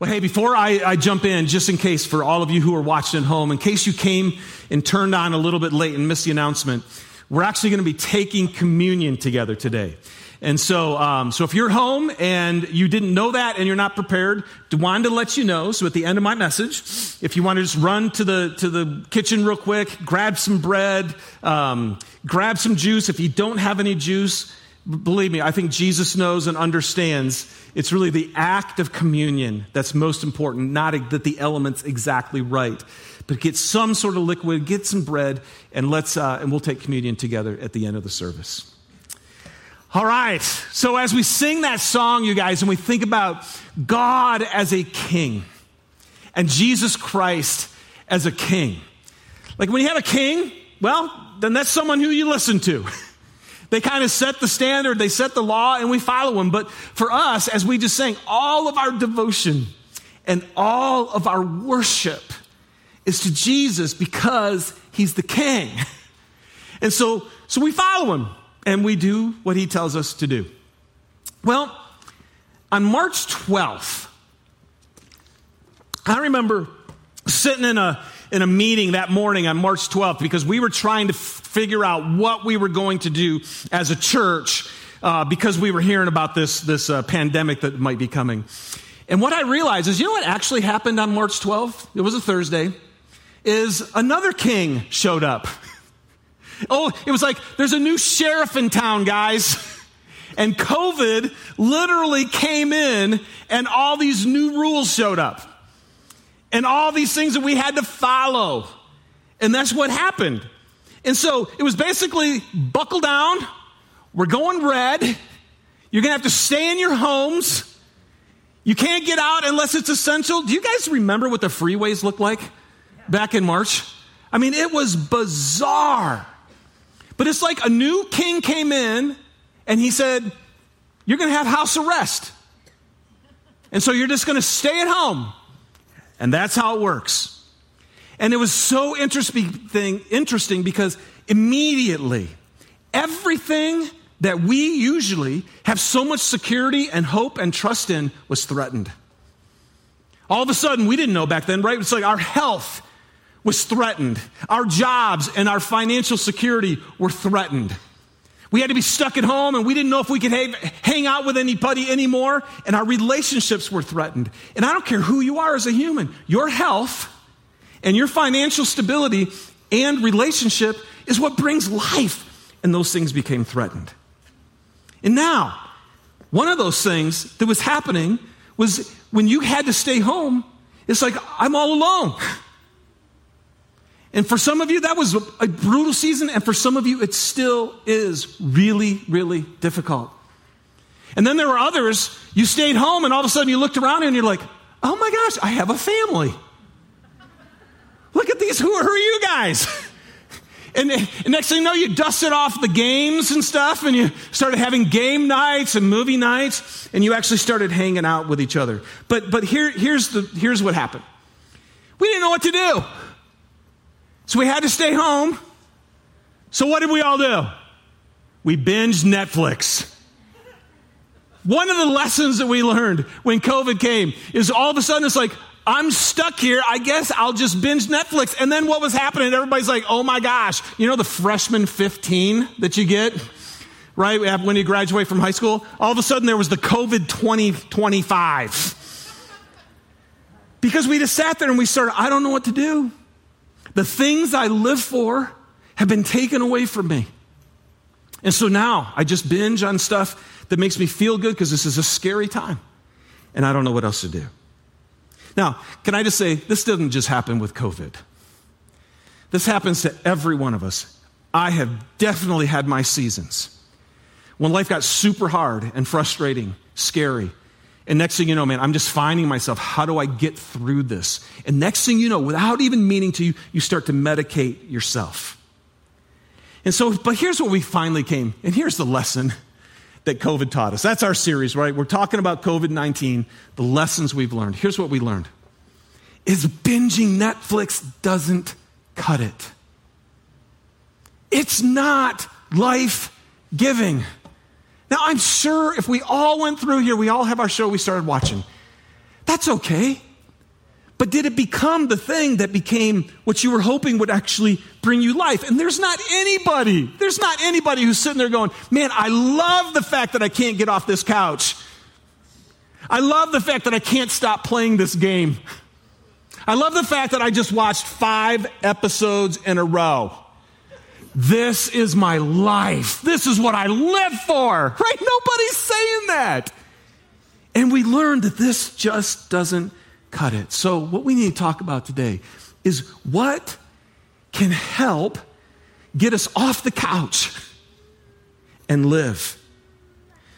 Well, hey, before I, I, jump in, just in case for all of you who are watching at home, in case you came and turned on a little bit late and missed the announcement, we're actually going to be taking communion together today. And so, um, so if you're home and you didn't know that and you're not prepared, wanted to let you know. So at the end of my message, if you want to just run to the to the kitchen real quick, grab some bread, um, grab some juice. If you don't have any juice, believe me, I think Jesus knows and understands. It's really the act of communion that's most important, not that the element's exactly right. But get some sort of liquid, get some bread, and let's uh, and we'll take communion together at the end of the service. All right. So as we sing that song, you guys, and we think about God as a king and Jesus Christ as a king. Like when you have a king, well, then that's someone who you listen to. They kind of set the standard, they set the law, and we follow them. But for us, as we just sang, all of our devotion and all of our worship is to Jesus because he's the king. And so, so we follow him and we do what he tells us to do. Well, on March 12th, I remember sitting in a, in a meeting that morning on March 12th because we were trying to f- figure out what we were going to do as a church uh, because we were hearing about this, this uh, pandemic that might be coming. And what I realized is, you know what actually happened on March 12th? It was a Thursday. Is another king showed up. Oh, it was like, there's a new sheriff in town, guys. And COVID literally came in and all these new rules showed up. And all these things that we had to follow. And that's what happened. And so it was basically buckle down. We're going red. You're to have to stay in your homes. You can't get out unless it's essential. Do you guys remember what the freeways looked like back in March? I mean, it was bizarre. But it's like a new king came in and he said, You're going to have house arrest. And so you're just going to stay at home. And that's how it works. And it was so interesting, interesting because immediately, everything that we usually have so much security and hope and trust in was threatened. All of a sudden, we didn't know back then, right? It's like our health was threatened. Our jobs and our financial security were threatened. We had to be stuck at home and we didn't know if we could hang out with anybody anymore, and our relationships were threatened. And I don't care who you are as a human, your health and your financial stability and relationship is what brings life. And those things became threatened. And now, one of those things that was happening was when you had to stay home, it's like, I'm all alone. And for some of you, that was a brutal season, and for some of you, it still is really, really difficult. And then there were others, you stayed home, and all of a sudden you looked around and you're like, oh my gosh, I have a family. Look at these, who are, you guys? And, next thing you know, you dusted off the games and stuff, and you started having game nights and movie nights, and you actually started hanging out with each other. But, but here, here's, the, here's what happened we didn't know what to do. So we had to stay home. So what did we all do? We binged Netflix. One of the lessons that we learned when COVID came is all of a sudden it's like, I'm stuck here. I guess I'll just binge Netflix. And then what was happening? Everybody's like, oh my gosh, you know the freshman 15 that you get? Right? When you graduate from high school? All of a sudden there was the COVID 2025. Because we just sat there and we started, I don't know what to do. The things I live for have been taken away from me. And so now I just binge on stuff that makes me feel good because this is a scary time and I don't know what else to do. Now, can I just say, this doesn't just happen with COVID. This happens to every one of us. I have definitely had my seasons when life got super hard and frustrating, scary, and next thing you know, man, I'm just finding myself, how do I get through this? And next thing you know, without even meaning to, you, start to medicate yourself. And so, but here's what we finally came, and here's the lesson that COVID taught us. That's our series, right? We're talking about COVID 19, the lessons we've learned. Here's what we learned is binging Netflix doesn't cut it. It's not life giving. Now, I'm sure if we all went through here, we all have our show we started watching. That's okay. But did it become the thing that became what you were hoping would actually bring you life? And there's not anybody, there's not anybody who's sitting there going, man, I love the fact that I can't get off this couch. I love the fact that I can't stop playing this game. I love the fact that I just watched five episodes in a row. This is my life. This is what I live for, right? Nobody's saying that. And we learned that this just doesn't cut it. So, what we need to talk about today is what can help get us off the couch and live.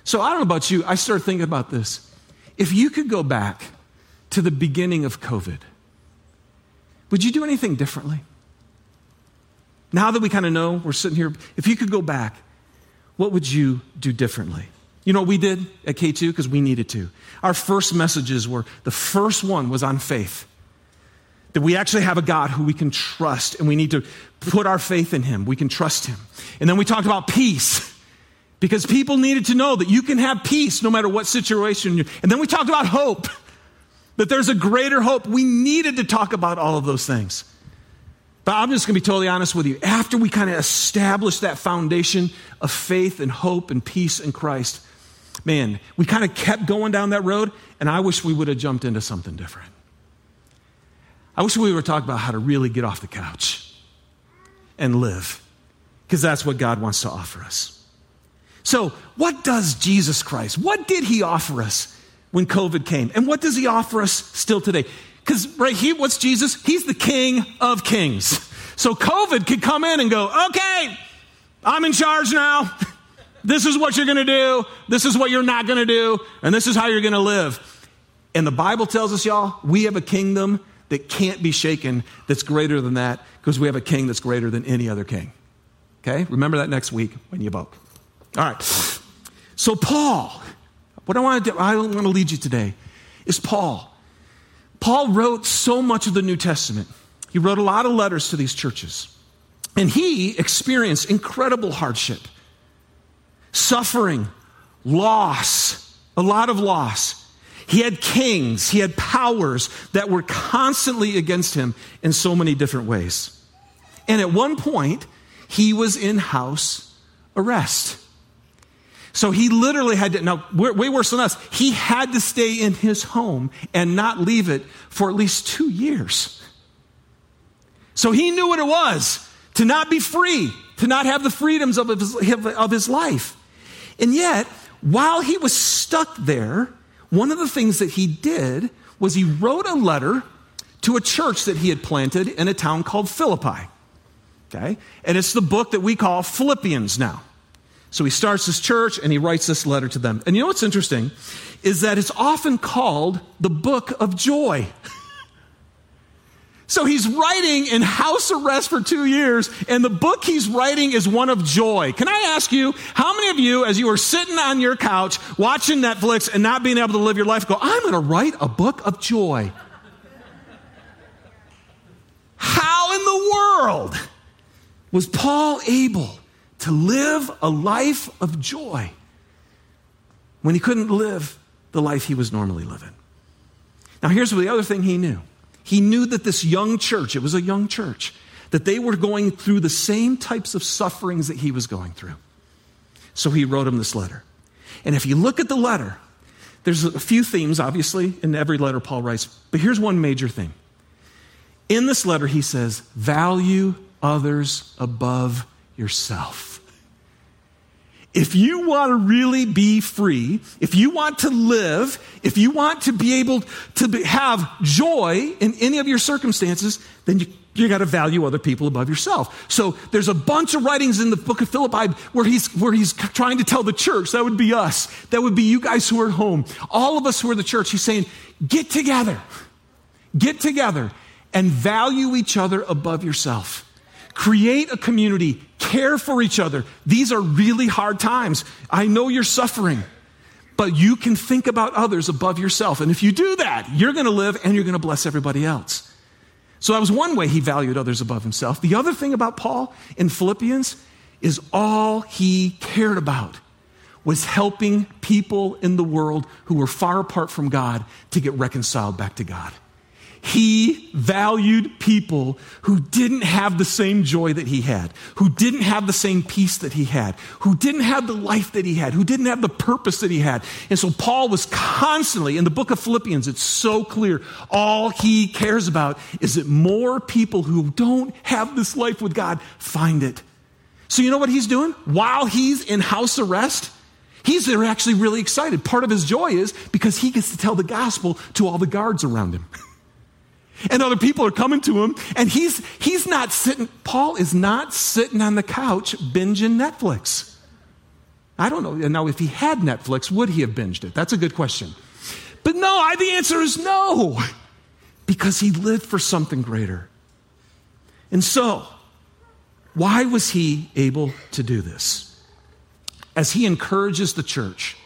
So, I don't know about you, I started thinking about this. If you could go back to the beginning of COVID, would you do anything differently? Now that we kind of know, we're sitting here, if you could go back, what would you do differently? You know what we did at K2? Because we needed to. Our first messages were the first one was on faith. That we actually have a God who we can trust and we need to put our faith in Him. We can trust Him. And then we talked about peace because people needed to know that you can have peace no matter what situation you're. And then we talked about hope, that there's a greater hope. We needed to talk about all of those things. But I'm just going to be totally honest with you. After we kind of established that foundation of faith and hope and peace in Christ, man, we kind of kept going down that road, and I wish we would have jumped into something different. I wish we were talking about how to really get off the couch and live, because that's what God wants to offer us. So, what does Jesus Christ, what did he offer us when COVID came? And what does he offer us still today? Because right here, what's Jesus? He's the King of Kings. So COVID could come in and go, okay, I'm in charge now. This is what you're going to do. This is what you're not going to do. And this is how you're going to live. And the Bible tells us, y'all, we have a kingdom that can't be shaken that's greater than that because we have a king that's greater than any other king. Okay? Remember that next week when you vote. All right. So, Paul, what I want to do, I want to lead you today is Paul. Paul wrote so much of the New Testament. He wrote a lot of letters to these churches. And he experienced incredible hardship suffering, loss, a lot of loss. He had kings, he had powers that were constantly against him in so many different ways. And at one point, he was in house arrest. So he literally had to, now, way worse than us, he had to stay in his home and not leave it for at least two years. So he knew what it was to not be free, to not have the freedoms of his, of his life. And yet, while he was stuck there, one of the things that he did was he wrote a letter to a church that he had planted in a town called Philippi. Okay? And it's the book that we call Philippians now. So he starts this church and he writes this letter to them. And you know what's interesting is that it's often called the book of joy. So he's writing in house arrest for two years, and the book he's writing is one of joy. Can I ask you, how many of you, as you are sitting on your couch watching Netflix and not being able to live your life, go, I'm going to write a book of joy? How in the world was Paul able to live a life of joy when he couldn't live the life he was normally living? Now, here's the other thing he knew he knew that this young church, it was a young church, that they were going through the same types of sufferings that he was going through. So he wrote him this letter. And if you look at the letter, there's a few themes, obviously, in every letter Paul writes, but here's one major thing. In this letter, he says, value others above yourself. If you want to really be free, if you want to live, if you want to be able to be, have joy in any of your circumstances, then you, you got to value other people above yourself. So there's a bunch of writings in the book of Philippi where he's, where he's trying to tell the church, that would be us, that would be you guys who are at home, all of us who are the church. He's saying, get together, get together and value each other above yourself. Create a community, care for each other. These are really hard times. I know you're suffering, but you can think about others above yourself. And if you do that, you're going to live and you're going to bless everybody else. So that was one way he valued others above himself. The other thing about Paul in Philippians is all he cared about was helping people in the world who were far apart from God to get reconciled back to God. He valued people who didn't have the same joy that he had, who didn't have the same peace that he had, who didn't have the life that he had, who didn't have the purpose that he had. And so Paul was constantly, in the book of Philippians, it's so clear. All he cares about is that more people who don't have this life with God find it. So you know what he's doing? While he's in house arrest, he's there actually really excited. Part of his joy is because he gets to tell the gospel to all the guards around him. and other people are coming to him and he's he's not sitting paul is not sitting on the couch binging netflix. I don't know now if he had netflix would he have binged it? That's a good question. But no I, the answer is no because he lived for something greater. And so why was he able to do this? As he encourages the church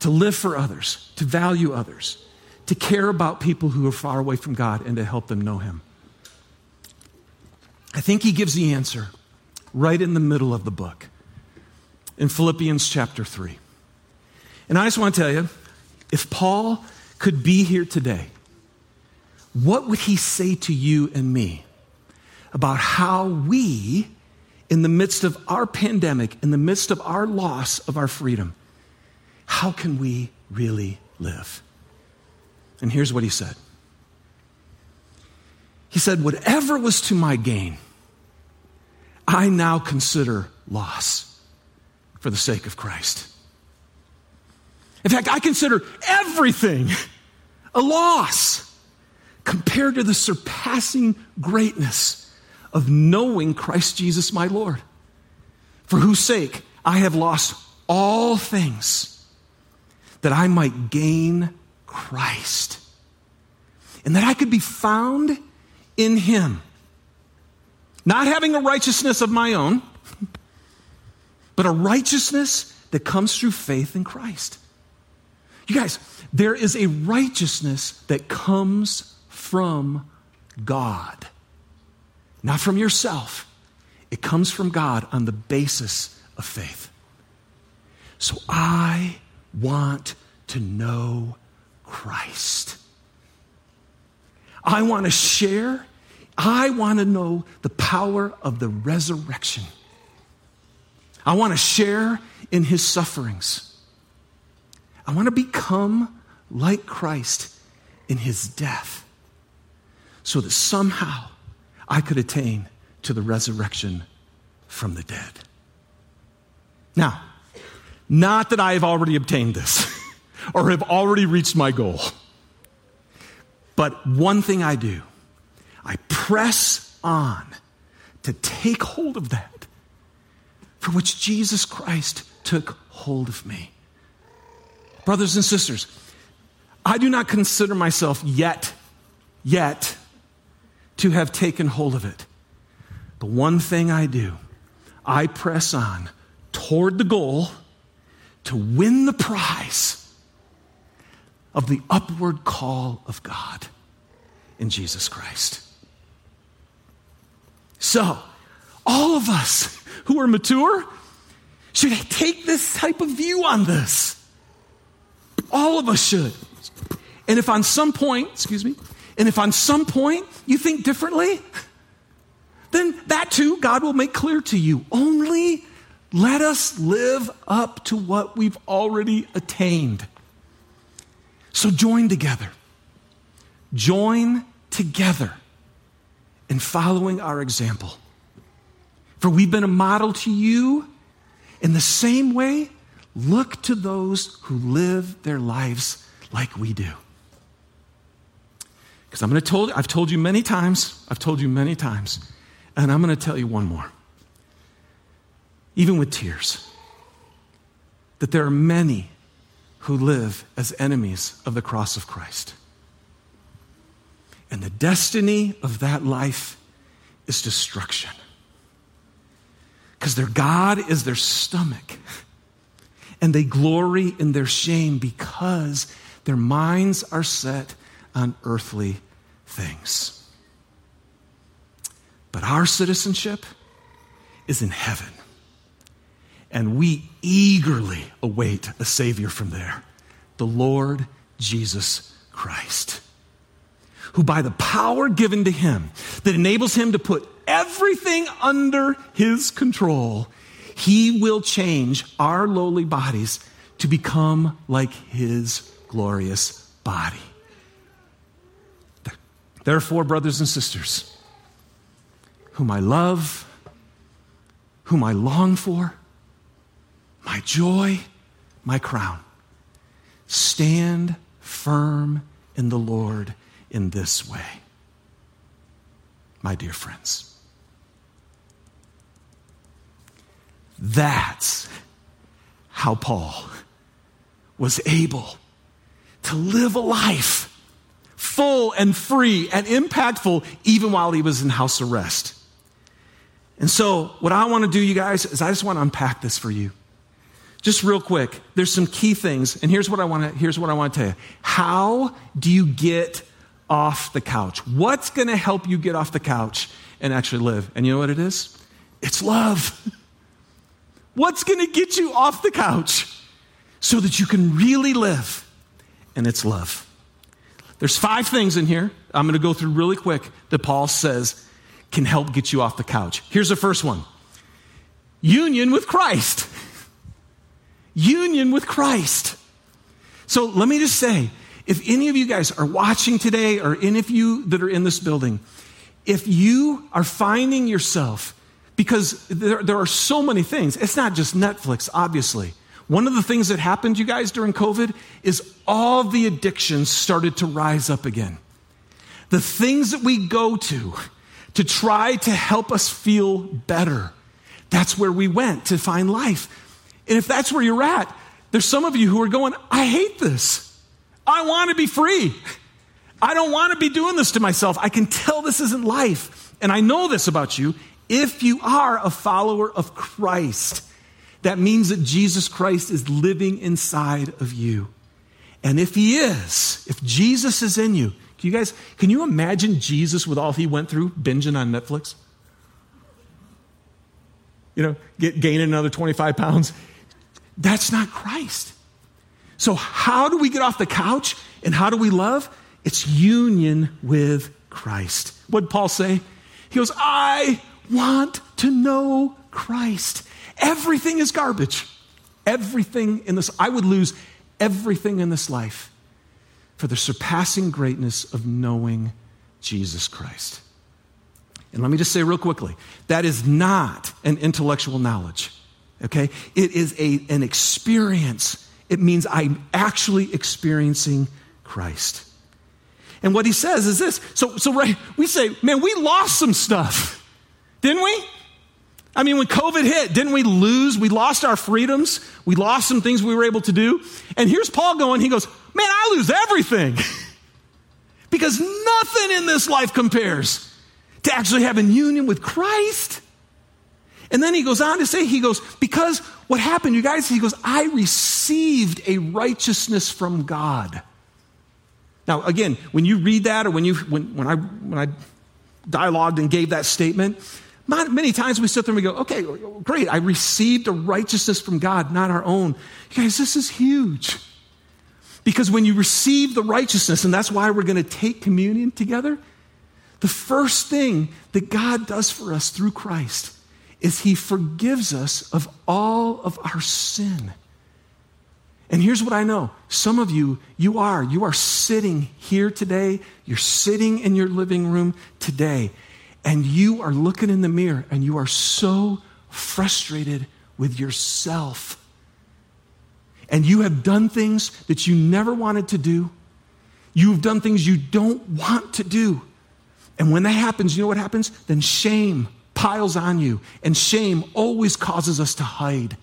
to live for others to value others to care about people who are far away from God and to help them know Him? I think he gives the answer right in the middle of the book in Philippians chapter 3. And I just want to tell you if Paul could be here today, what would he say to you and me about how we, in the midst of our pandemic, in the midst of our loss of our freedom, how can we really live? And here's what he said He said, Whatever was to my gain, I now consider loss for the sake of Christ. In fact, I consider everything a loss compared to the surpassing greatness of knowing Christ Jesus my Lord, for whose sake I have lost all things, that I might gain Christ. And that I could be found in Him. Not having a righteousness of my own, but a righteousness that comes through faith in Christ. You guys, there is a righteousness that comes from God, not from yourself. It comes from God on the basis of faith. So I want to know Christ. I want to share. I want to know the power of the resurrection. I want to share in his sufferings. I want to become like Christ in his death so that somehow I could attain to the resurrection from the dead. Now, not that I have already obtained this. Or have already reached my goal. But one thing I do, I press on to take hold of that for which Jesus Christ took hold of me. Brothers and sisters, I do not consider myself yet, yet, to have taken hold of it. The one thing I do, I press on toward the goal to win the prize of the upward call of God in Jesus Christ. So, all of us who are mature should take this type of view on this. All of us should. And if on some point, excuse me, and if on some point you think differently, then that too God will make clear to you. Only let us live up to what we've already attained. So join together. Join together in following our example. For we've been a model to you in the same way. Look to those who live their lives like we do. Because I'm going to told I've told you many times, I've told you many times, and I'm going to tell you one more. Even with tears, that there are many who live as enemies of the cross of Christ. And the destiny of that life is destruction. Because their God is their stomach. And they glory in their shame because their minds are set on earthly things. But our citizenship is in heaven. And we eagerly await a Savior from there the Lord Jesus Christ, who by the power given to him that enables him to put everything under his control, he will change our lowly bodies to become like his glorious body. Therefore, brothers and sisters, whom I love, whom I long for, my joy, my crown, stand firm in the Lord in this way. My dear friends, that's how Paul was able to live a life full and free and impactful even while he was in house arrest. And so, what I want to do, you guys, is I just want to unpack this for you. Just real quick, there's some key things, and here's what I want to here's what I want to tell you. How do you get off the couch? What's going to help you get off the couch and actually live? And you know what it is? It's love. What's going to get you off the couch so that you can really live? And it's love. There's five things in here I'm going to go through really quick that Paul says can help get you off the couch. Here's the first one union with Christ. union with Christ. So let me just say if any of you guys are watching today, or any of you that are in this building, if you are finding yourself, because there, there are so many things, it's not just Netflix, obviously. One of the things that happened, you guys, during COVID is all the addictions started to rise up again. The things that we go to to try to help us feel better, that's where we went to find life. And if that's where you're at, there's some of you who are going, I hate this. I want to be free. I don't want to be doing this to myself. I can tell this isn't life. And I know this about you. If you are a follower of Christ, that means that Jesus Christ is living inside of you. And if he is, if Jesus is in you, can you guys, can you imagine Jesus with all he went through binging on Netflix? You know, get, gaining another 25 pounds. That's not Christ. So, how do we get off the couch and how do we love? It's union with Christ. What did Paul say? He goes, I want to know Christ. Everything is garbage. Everything in this, I would lose everything in this life for the surpassing greatness of knowing Jesus Christ. And let me just say real quickly that is not an intellectual knowledge, okay? It is a, an experience. It means I'm actually experiencing Christ. And what he says is this. So, so right, we say, man, we lost some stuff, didn't we? I mean, when COVID hit, didn't we lose? We lost our freedoms. We lost some things we were able to do. And here's Paul going, he goes, Man, I lose everything. because nothing in this life compares to actually having union with Christ. And then he goes on to say, he goes, because what happened, you guys, he goes, I received a righteousness from God. Now, again, when you read that or when you when, when I when I dialogued and gave that statement, Many times we sit there and we go, okay, great, I received a righteousness from God, not our own. You guys, this is huge. Because when you receive the righteousness, and that's why we're going to take communion together, the first thing that God does for us through Christ is He forgives us of all of our sin. And here's what I know some of you, you are, you are sitting here today, you're sitting in your living room today, and you are looking in the mirror and you are so frustrated with yourself. And you have done things that you never wanted to do. You've done things you don't want to do. And when that happens, you know what happens? Then shame piles on you. And shame always causes us to hide.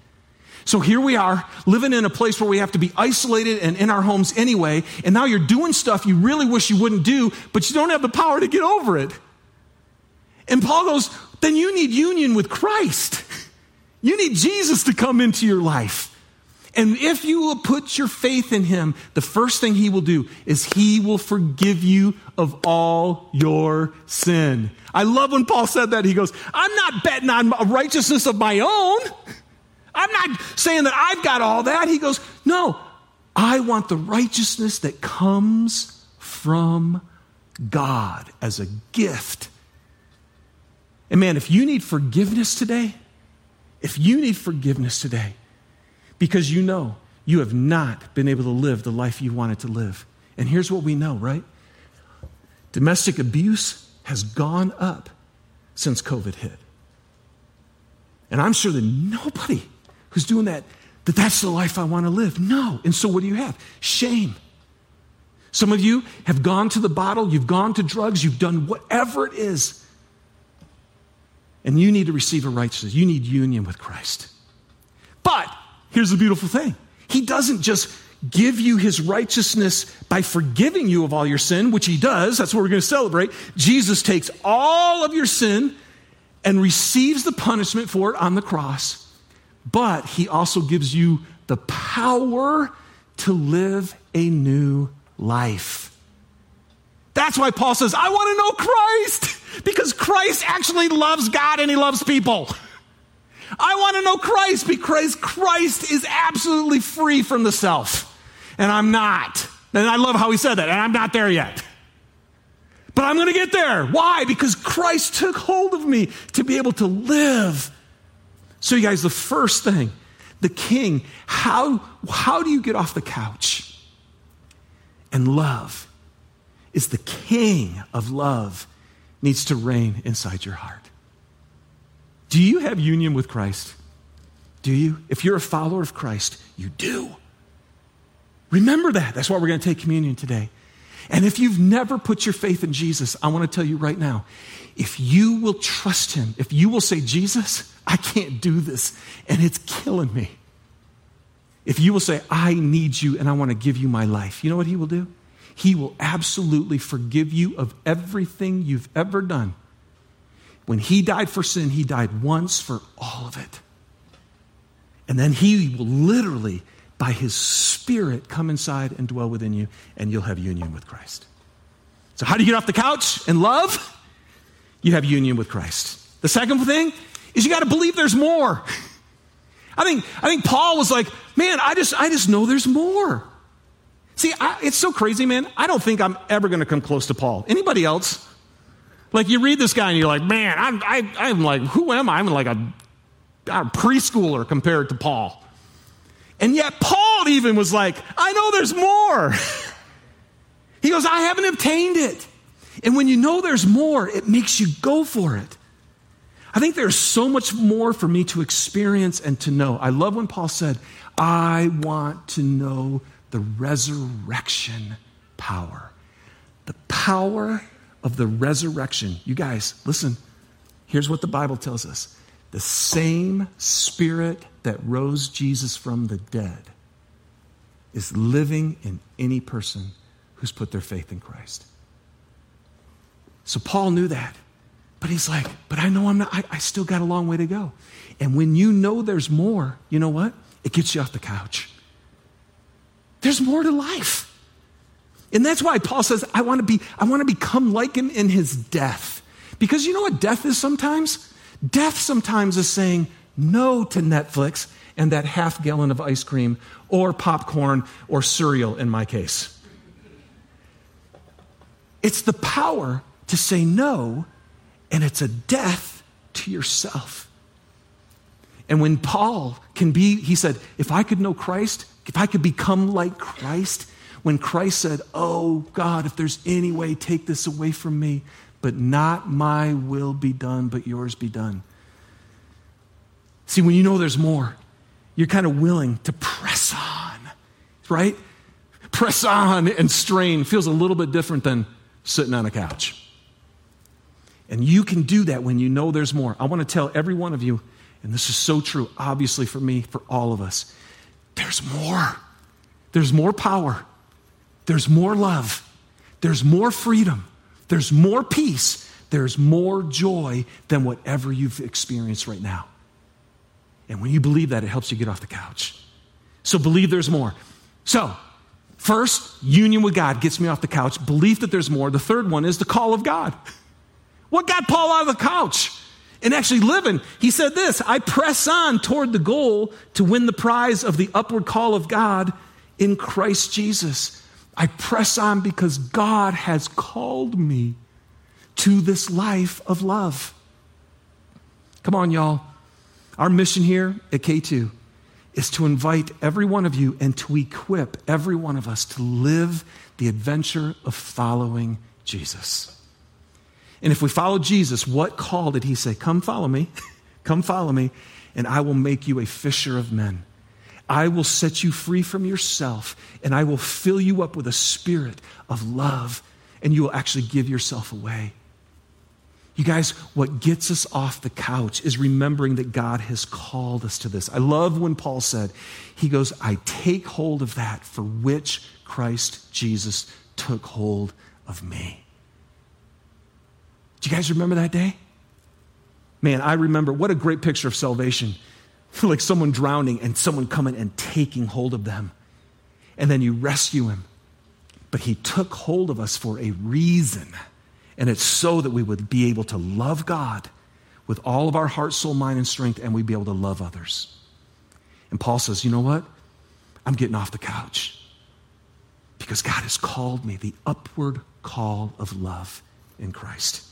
So here we are, living in a place where we have to be isolated and in our homes anyway. And now you're doing stuff you really wish you wouldn't do, but you don't have the power to get over it. And Paul goes, then you need union with Christ. You need Jesus to come into your life. And if you will put your faith in him, the first thing he will do is he will forgive you of all your sin. I love when Paul said that. He goes, I'm not betting on righteousness of my own. I'm not saying that I've got all that. He goes, No, I want the righteousness that comes from God as a gift. And man, if you need forgiveness today, if you need forgiveness today, because you know you have not been able to live the life you wanted to live. And here's what we know, right? Domestic abuse has gone up since COVID hit. And I'm sure that nobody who's doing that, that that's the life I want to live. No. And so what do you have? Shame. Some of you have gone to the bottle, you've gone to drugs, you've done whatever it is. And you need to receive a righteousness. You need union with Christ. But here's the beautiful thing He doesn't just give you his righteousness by forgiving you of all your sin, which he does. That's what we're going to celebrate. Jesus takes all of your sin and receives the punishment for it on the cross. But he also gives you the power to live a new life. That's why Paul says, I want to know Christ because Christ actually loves God and he loves people. I want to know Christ because Christ is absolutely free from the self. And I'm not. And I love how he said that. And I'm not there yet. But I'm going to get there. Why? Because Christ took hold of me to be able to live. So, you guys, the first thing, the king, how, how do you get off the couch? And love is the king of love needs to reign inside your heart. Do you have union with Christ? Do you? If you're a follower of Christ, you do. Remember that. That's why we're going to take communion today. And if you've never put your faith in Jesus, I want to tell you right now if you will trust him, if you will say, Jesus, I can't do this and it's killing me. If you will say, I need you and I want to give you my life, you know what he will do? He will absolutely forgive you of everything you've ever done. When he died for sin, he died once for all of it. And then he will literally by his spirit come inside and dwell within you, and you'll have union with Christ. So, how do you get off the couch and love? You have union with Christ. The second thing is you got to believe there's more. I think, I think Paul was like, man, I just, I just know there's more. See, I, it's so crazy, man. I don't think I'm ever going to come close to Paul. Anybody else? Like you read this guy and you're like, man, I'm, I, I'm like, who am I? I'm like a, a preschooler compared to Paul. And yet, Paul even was like, I know there's more. he goes, I haven't obtained it. And when you know there's more, it makes you go for it. I think there's so much more for me to experience and to know. I love when Paul said, I want to know the resurrection power. The power of the resurrection. You guys, listen, here's what the Bible tells us the same spirit that rose Jesus from the dead is living in any person who's put their faith in Christ. So Paul knew that. But he's like, but I know I'm not, I, I, still got a long way to go. And when you know there's more, you know what? It gets you off the couch. There's more to life. And that's why Paul says, I want to be, I want to become like him in his death. Because you know what death is sometimes? Death sometimes is saying, no to Netflix and that half gallon of ice cream or popcorn or cereal in my case. It's the power to say no, and it's a death to yourself. And when Paul can be, he said, if I could know Christ, if I could become like Christ, when Christ said, Oh God, if there's any way, take this away from me, but not my will be done, but yours be done. See, when you know there's more, you're kind of willing to press on, right? Press on and strain feels a little bit different than sitting on a couch. And you can do that when you know there's more. I want to tell every one of you, and this is so true, obviously, for me, for all of us there's more. There's more power. There's more love. There's more freedom. There's more peace. There's more joy than whatever you've experienced right now. And when you believe that, it helps you get off the couch. So believe there's more. So, first, union with God gets me off the couch. Belief that there's more. The third one is the call of God. What got Paul out of the couch? and actually living. He said this I press on toward the goal to win the prize of the upward call of God in Christ Jesus. I press on because God has called me to this life of love. Come on, y'all. Our mission here at K2 is to invite every one of you and to equip every one of us to live the adventure of following Jesus. And if we follow Jesus, what call did he say? Come follow me, come follow me, and I will make you a fisher of men. I will set you free from yourself, and I will fill you up with a spirit of love, and you will actually give yourself away. You guys, what gets us off the couch is remembering that God has called us to this. I love when Paul said, he goes, I take hold of that for which Christ Jesus took hold of me. Do you guys remember that day? Man, I remember what a great picture of salvation. like someone drowning and someone coming and taking hold of them. And then you rescue him. But he took hold of us for a reason. And it's so that we would be able to love God with all of our heart, soul, mind, and strength, and we'd be able to love others. And Paul says, You know what? I'm getting off the couch because God has called me the upward call of love in Christ.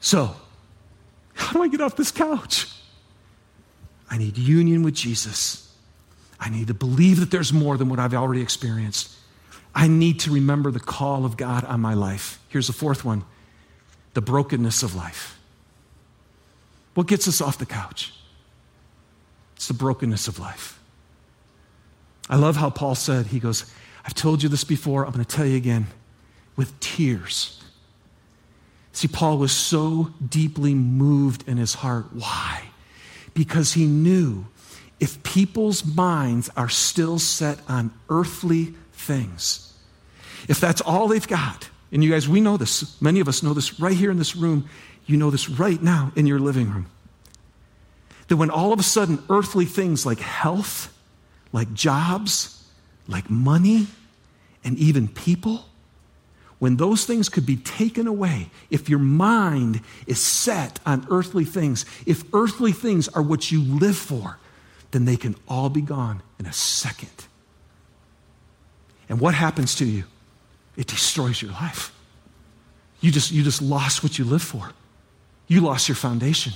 So, how do I get off this couch? I need union with Jesus. I need to believe that there's more than what I've already experienced. I need to remember the call of God on my life. Here's the fourth one the brokenness of life. What gets us off the couch? It's the brokenness of life. I love how Paul said, he goes, I've told you this before, I'm going to tell you again, with tears. See, Paul was so deeply moved in his heart. Why? Because he knew if people's minds are still set on earthly things, if that's all they've got, and you guys, we know this, many of us know this right here in this room, you know this right now in your living room. That when all of a sudden earthly things like health, like jobs, like money, and even people, when those things could be taken away, if your mind is set on earthly things, if earthly things are what you live for, then they can all be gone in a second. And what happens to you? It destroys your life. You just, you just lost what you live for. You lost your foundation.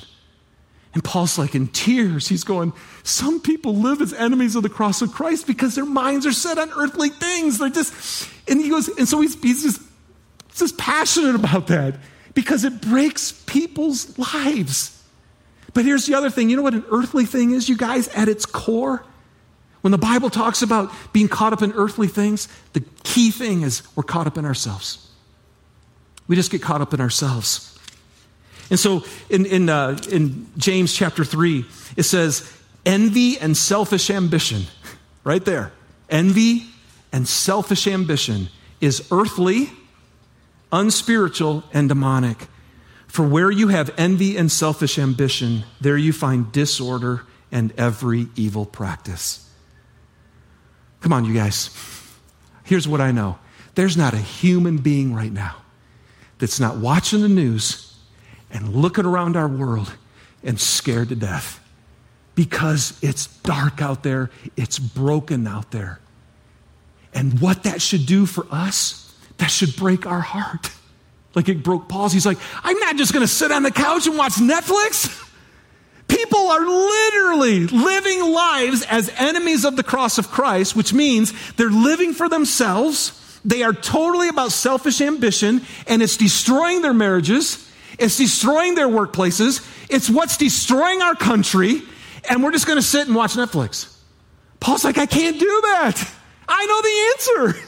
And Paul's like in tears. He's going, Some people live as enemies of the cross of Christ because their minds are set on earthly things. They're just, and he goes, and so he's, he's just, just passionate about that because it breaks people's lives. But here's the other thing you know what an earthly thing is, you guys, at its core? When the Bible talks about being caught up in earthly things, the key thing is we're caught up in ourselves. We just get caught up in ourselves. And so in, in, uh, in James chapter 3, it says, envy and selfish ambition, right there. Envy and selfish ambition is earthly, unspiritual, and demonic. For where you have envy and selfish ambition, there you find disorder and every evil practice. Come on, you guys. Here's what I know there's not a human being right now that's not watching the news and looking around our world and scared to death because it's dark out there, it's broken out there. And what that should do for us, that should break our heart. Like it broke Paul's. He's like, I'm not just going to sit on the couch and watch Netflix. People are literally living lives as enemies of the cross of Christ, which means they're living for themselves. They are totally about selfish ambition, and it's destroying their marriages. It's destroying their workplaces. It's what's destroying our country, and we're just going to sit and watch Netflix. Paul's like, I can't do that. I know the answer.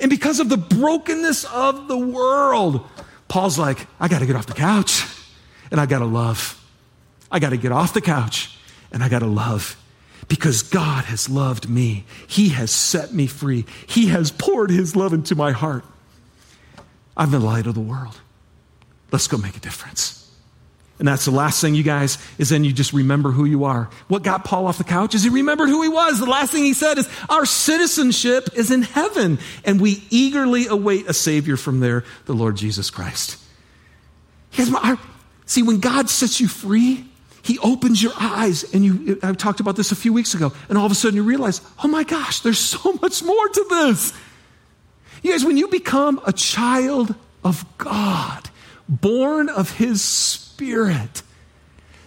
And because of the brokenness of the world, Paul's like, I got to get off the couch and I got to love. I got to get off the couch and I got to love because God has loved me. He has set me free. He has poured His love into my heart. I'm the light of the world. Let's go make a difference. And that's the last thing, you guys, is then you just remember who you are. What got Paul off the couch is he remembered who he was. The last thing he said is, Our citizenship is in heaven, and we eagerly await a Savior from there, the Lord Jesus Christ. Guys, our, See, when God sets you free, He opens your eyes, and you, I talked about this a few weeks ago, and all of a sudden you realize, oh my gosh, there's so much more to this. You guys, when you become a child of God, born of His Spirit,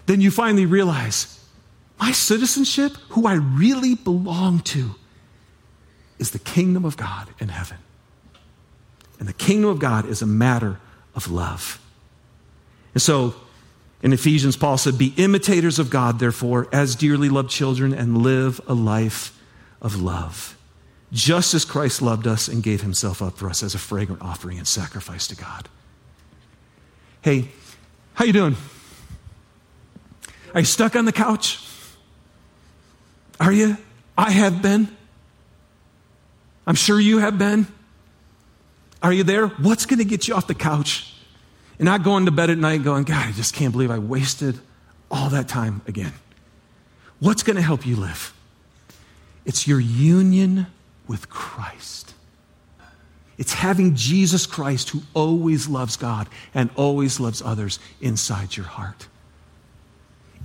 then you finally realize my citizenship, who I really belong to, is the kingdom of God in heaven. And the kingdom of God is a matter of love. And so in Ephesians, Paul said, Be imitators of God, therefore, as dearly loved children, and live a life of love. Just as Christ loved us and gave himself up for us as a fragrant offering and sacrifice to God. Hey, how you doing? Are you stuck on the couch? Are you? I have been. I'm sure you have been. Are you there? What's going to get you off the couch? and not going to bed at night going, God, I just can't believe I wasted all that time again. What's going to help you live? It's your union with Christ. It's having Jesus Christ, who always loves God and always loves others, inside your heart.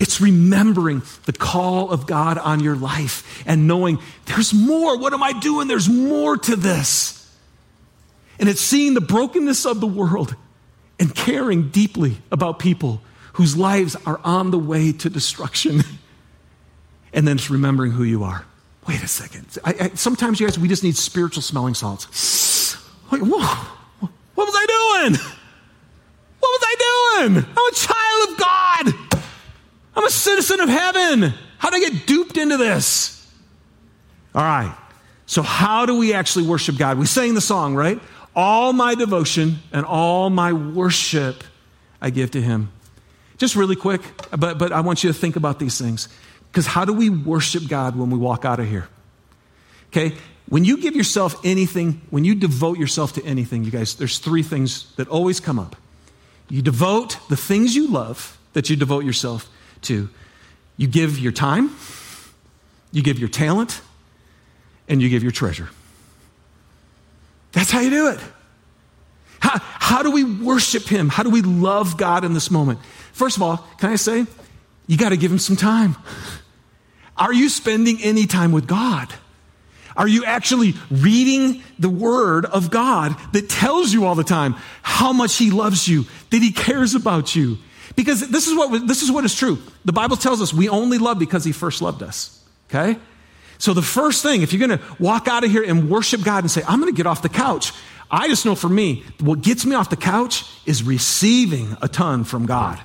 It's remembering the call of God on your life and knowing there's more. What am I doing? There's more to this. And it's seeing the brokenness of the world and caring deeply about people whose lives are on the way to destruction. and then it's remembering who you are. Wait a second. I, I, sometimes, you guys, we just need spiritual smelling salts. What was I doing? What was I doing? I'm a child of God. I'm a citizen of heaven. How did I get duped into this? All right. So, how do we actually worship God? We sang the song, right? All my devotion and all my worship I give to Him. Just really quick, but, but I want you to think about these things. Because how do we worship God when we walk out of here? Okay? When you give yourself anything, when you devote yourself to anything, you guys, there's three things that always come up. You devote the things you love that you devote yourself to. You give your time, you give your talent, and you give your treasure. That's how you do it. How, how do we worship Him? How do we love God in this moment? First of all, can I say, you got to give Him some time. Are you spending any time with God? Are you actually reading the Word of God that tells you all the time how much He loves you, that He cares about you? Because this is what, this is, what is true. The Bible tells us we only love because He first loved us. Okay? So, the first thing, if you're going to walk out of here and worship God and say, I'm going to get off the couch, I just know for me, what gets me off the couch is receiving a ton from God.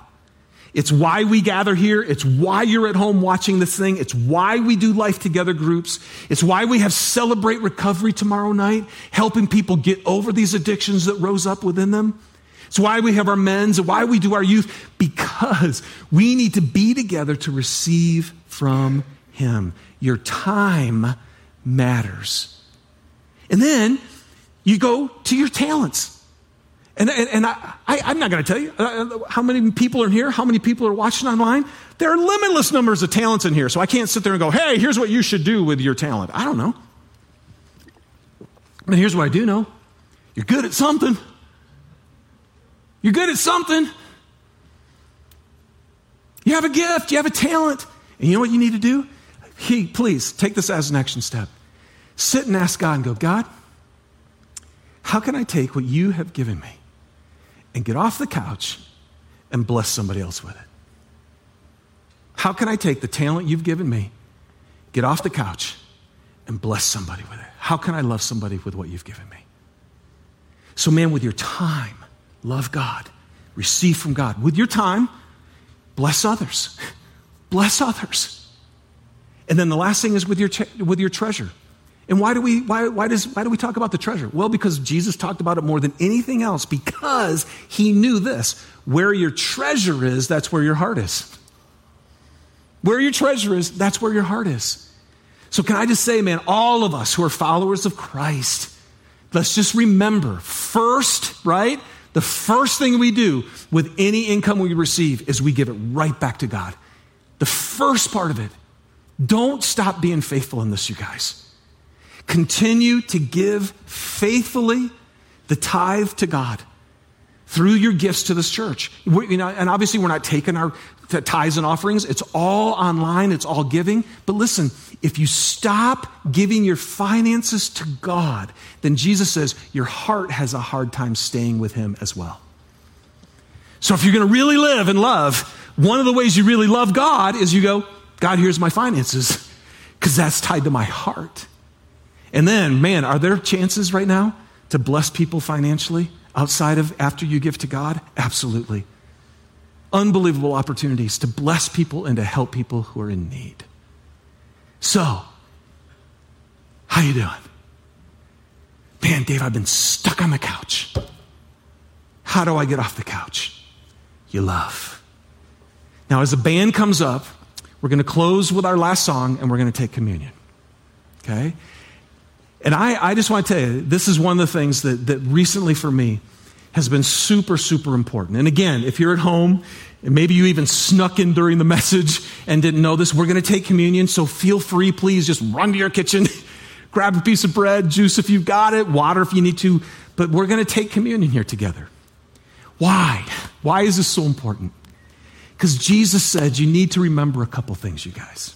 It's why we gather here. It's why you're at home watching this thing. It's why we do life together groups. It's why we have celebrate recovery tomorrow night, helping people get over these addictions that rose up within them. It's why we have our men's, and why we do our youth, because we need to be together to receive from Him. Your time matters. And then you go to your talents. And, and, and I, I, am not going to tell you uh, how many people are in here, how many people are watching online. There are limitless numbers of talents in here, so I can't sit there and go, hey, here's what you should do with your talent. I don't know. But here's what I do know you're good at something. You're good at something. You have a gift, you have a talent. And you know what you need to do? He, please take this as an action step. Sit and ask God and go, God, how can I take what you have given me and get off the couch and bless somebody else with it? How can I take the talent you've given me, get off the couch, and bless somebody with it? How can I love somebody with what you've given me? So, man, with your time, love God, receive from God. With your time, bless others. bless others. And then the last thing is with your, with your treasure. And why do, we, why, why, does, why do we talk about the treasure? Well, because Jesus talked about it more than anything else because he knew this where your treasure is, that's where your heart is. Where your treasure is, that's where your heart is. So, can I just say, man, all of us who are followers of Christ, let's just remember first, right? The first thing we do with any income we receive is we give it right back to God. The first part of it don't stop being faithful in this, you guys. Continue to give faithfully the tithe to God. through your gifts to this church. We, you know, and obviously, we're not taking our tithes and offerings. It's all online, it's all giving. But listen, if you stop giving your finances to God, then Jesus says your heart has a hard time staying with Him as well. So if you're going to really live and love, one of the ways you really love God is you go, God, here's my finances, because that's tied to my heart. And then, man, are there chances right now to bless people financially? outside of after you give to God? Absolutely. Unbelievable opportunities to bless people and to help people who are in need. So, how you doing? Man, Dave, I've been stuck on the couch. How do I get off the couch? You love. Now, as the band comes up, we're going to close with our last song and we're going to take communion. Okay? And I, I just want to tell you, this is one of the things that, that recently for me has been super, super important. And again, if you're at home, and maybe you even snuck in during the message and didn't know this, we're going to take communion. So feel free, please just run to your kitchen, grab a piece of bread, juice if you've got it, water if you need to. But we're going to take communion here together. Why? Why is this so important? Because Jesus said you need to remember a couple things, you guys.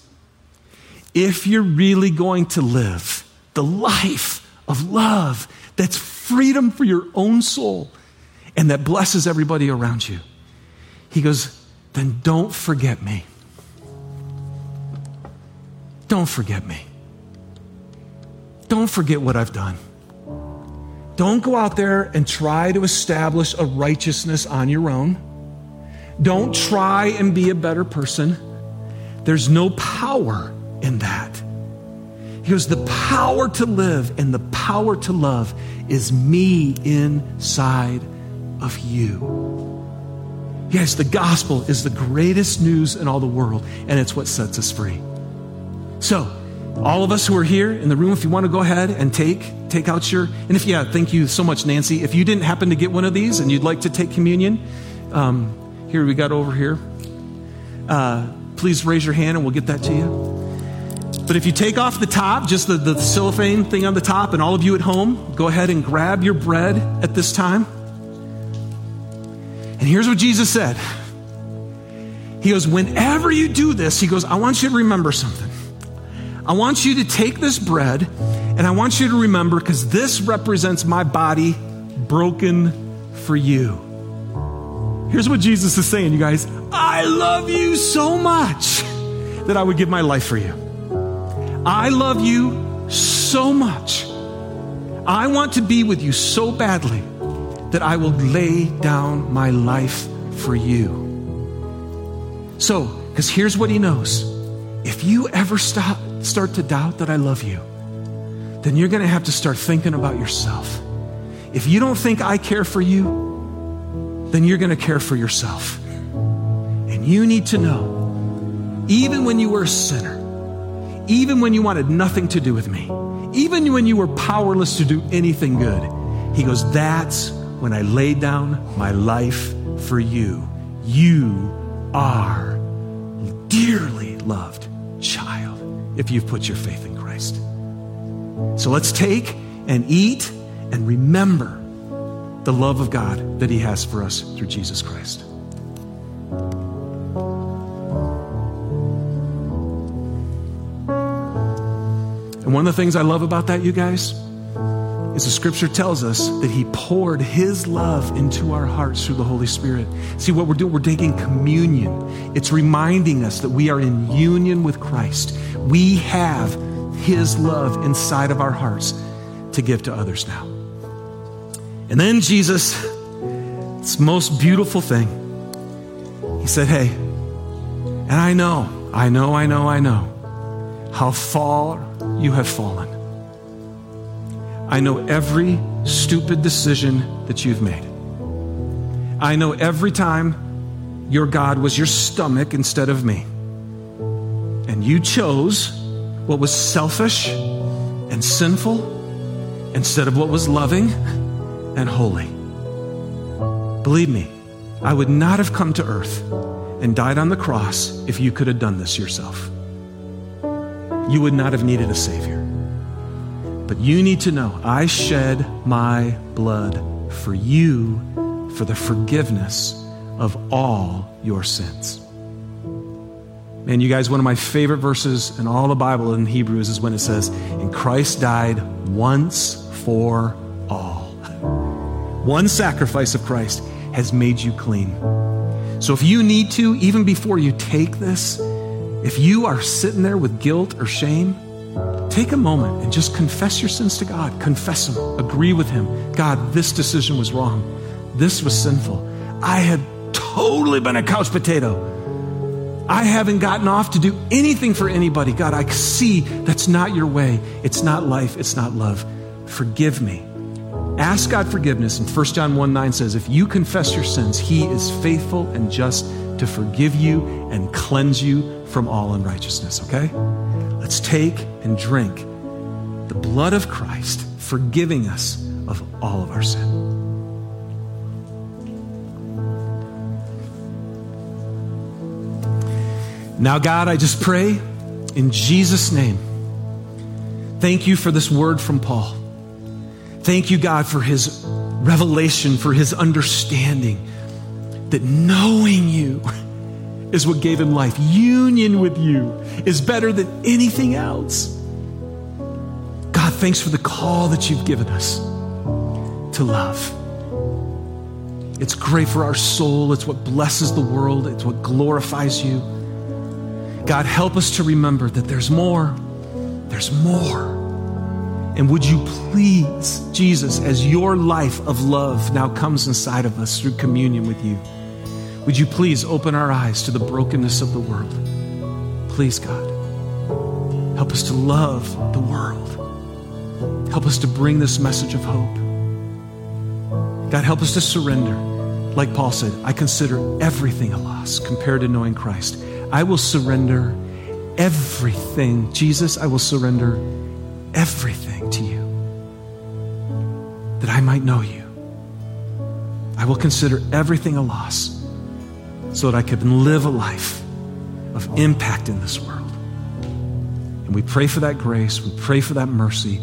If you're really going to live the life of love that's freedom for your own soul and that blesses everybody around you, he goes, then don't forget me. Don't forget me. Don't forget what I've done. Don't go out there and try to establish a righteousness on your own. Don't try and be a better person. There's no power in that. He goes, The power to live and the power to love is me inside of you. Yes, the gospel is the greatest news in all the world, and it's what sets us free. So, all of us who are here in the room, if you want to go ahead and take, take out your, and if, yeah, thank you so much, Nancy. If you didn't happen to get one of these and you'd like to take communion, um, here we got over here. Uh, please raise your hand and we'll get that to you. But if you take off the top, just the, the cellophane thing on the top, and all of you at home, go ahead and grab your bread at this time. And here's what Jesus said He goes, Whenever you do this, He goes, I want you to remember something. I want you to take this bread, and I want you to remember, because this represents my body broken for you. Here's what Jesus is saying, you guys I love you so much that I would give my life for you. I love you so much. I want to be with you so badly that I will lay down my life for you. So, because here's what he knows if you ever stop, start to doubt that I love you, then you're going to have to start thinking about yourself. If you don't think I care for you, then you're going to care for yourself. And you need to know, even when you were a sinner, even when you wanted nothing to do with me, even when you were powerless to do anything good. He goes, That's when I laid down my life for you. You are dearly loved child if you've put your faith in Christ. So let's take and eat and remember the love of God that He has for us through Jesus Christ. And one of the things I love about that, you guys, is the scripture tells us that he poured his love into our hearts through the Holy Spirit. See, what we're doing, we're taking communion. It's reminding us that we are in union with Christ. We have his love inside of our hearts to give to others now. And then Jesus, this most beautiful thing, he said, Hey, and I know, I know, I know, I know how far you have fallen. I know every stupid decision that you've made. I know every time your God was your stomach instead of me. And you chose what was selfish and sinful instead of what was loving and holy. Believe me, I would not have come to earth and died on the cross if you could have done this yourself you would not have needed a Savior. But you need to know I shed my blood for you for the forgiveness of all your sins. Man, you guys, one of my favorite verses in all the Bible in Hebrews is when it says, And Christ died once for all. One sacrifice of Christ has made you clean. So if you need to, even before you take this, if you are sitting there with guilt or shame, take a moment and just confess your sins to God. Confess them. Agree with Him. God, this decision was wrong. This was sinful. I had totally been a couch potato. I haven't gotten off to do anything for anybody. God, I see that's not your way. It's not life. It's not love. Forgive me. Ask God forgiveness. And 1 John 1 9 says, If you confess your sins, He is faithful and just to forgive you and cleanse you from all unrighteousness. Okay? Let's take and drink the blood of Christ, forgiving us of all of our sin. Now, God, I just pray in Jesus' name. Thank you for this word from Paul. Thank you, God, for his revelation, for his understanding that knowing you is what gave him life. Union with you is better than anything else. God, thanks for the call that you've given us to love. It's great for our soul. It's what blesses the world. It's what glorifies you. God, help us to remember that there's more. There's more. And would you please, Jesus, as your life of love now comes inside of us through communion with you, would you please open our eyes to the brokenness of the world? Please, God, help us to love the world. Help us to bring this message of hope. God, help us to surrender. Like Paul said, I consider everything a loss compared to knowing Christ. I will surrender everything. Jesus, I will surrender everything to you that I might know you. I will consider everything a loss so that I can live a life of impact in this world. And we pray for that grace. We pray for that mercy.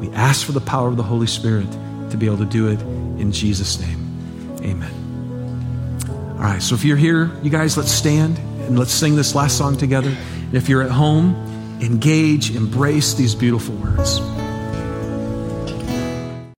We ask for the power of the Holy Spirit to be able to do it in Jesus' name. Amen. All right, so if you're here, you guys, let's stand and let's sing this last song together. And if you're at home, engage, embrace these beautiful words.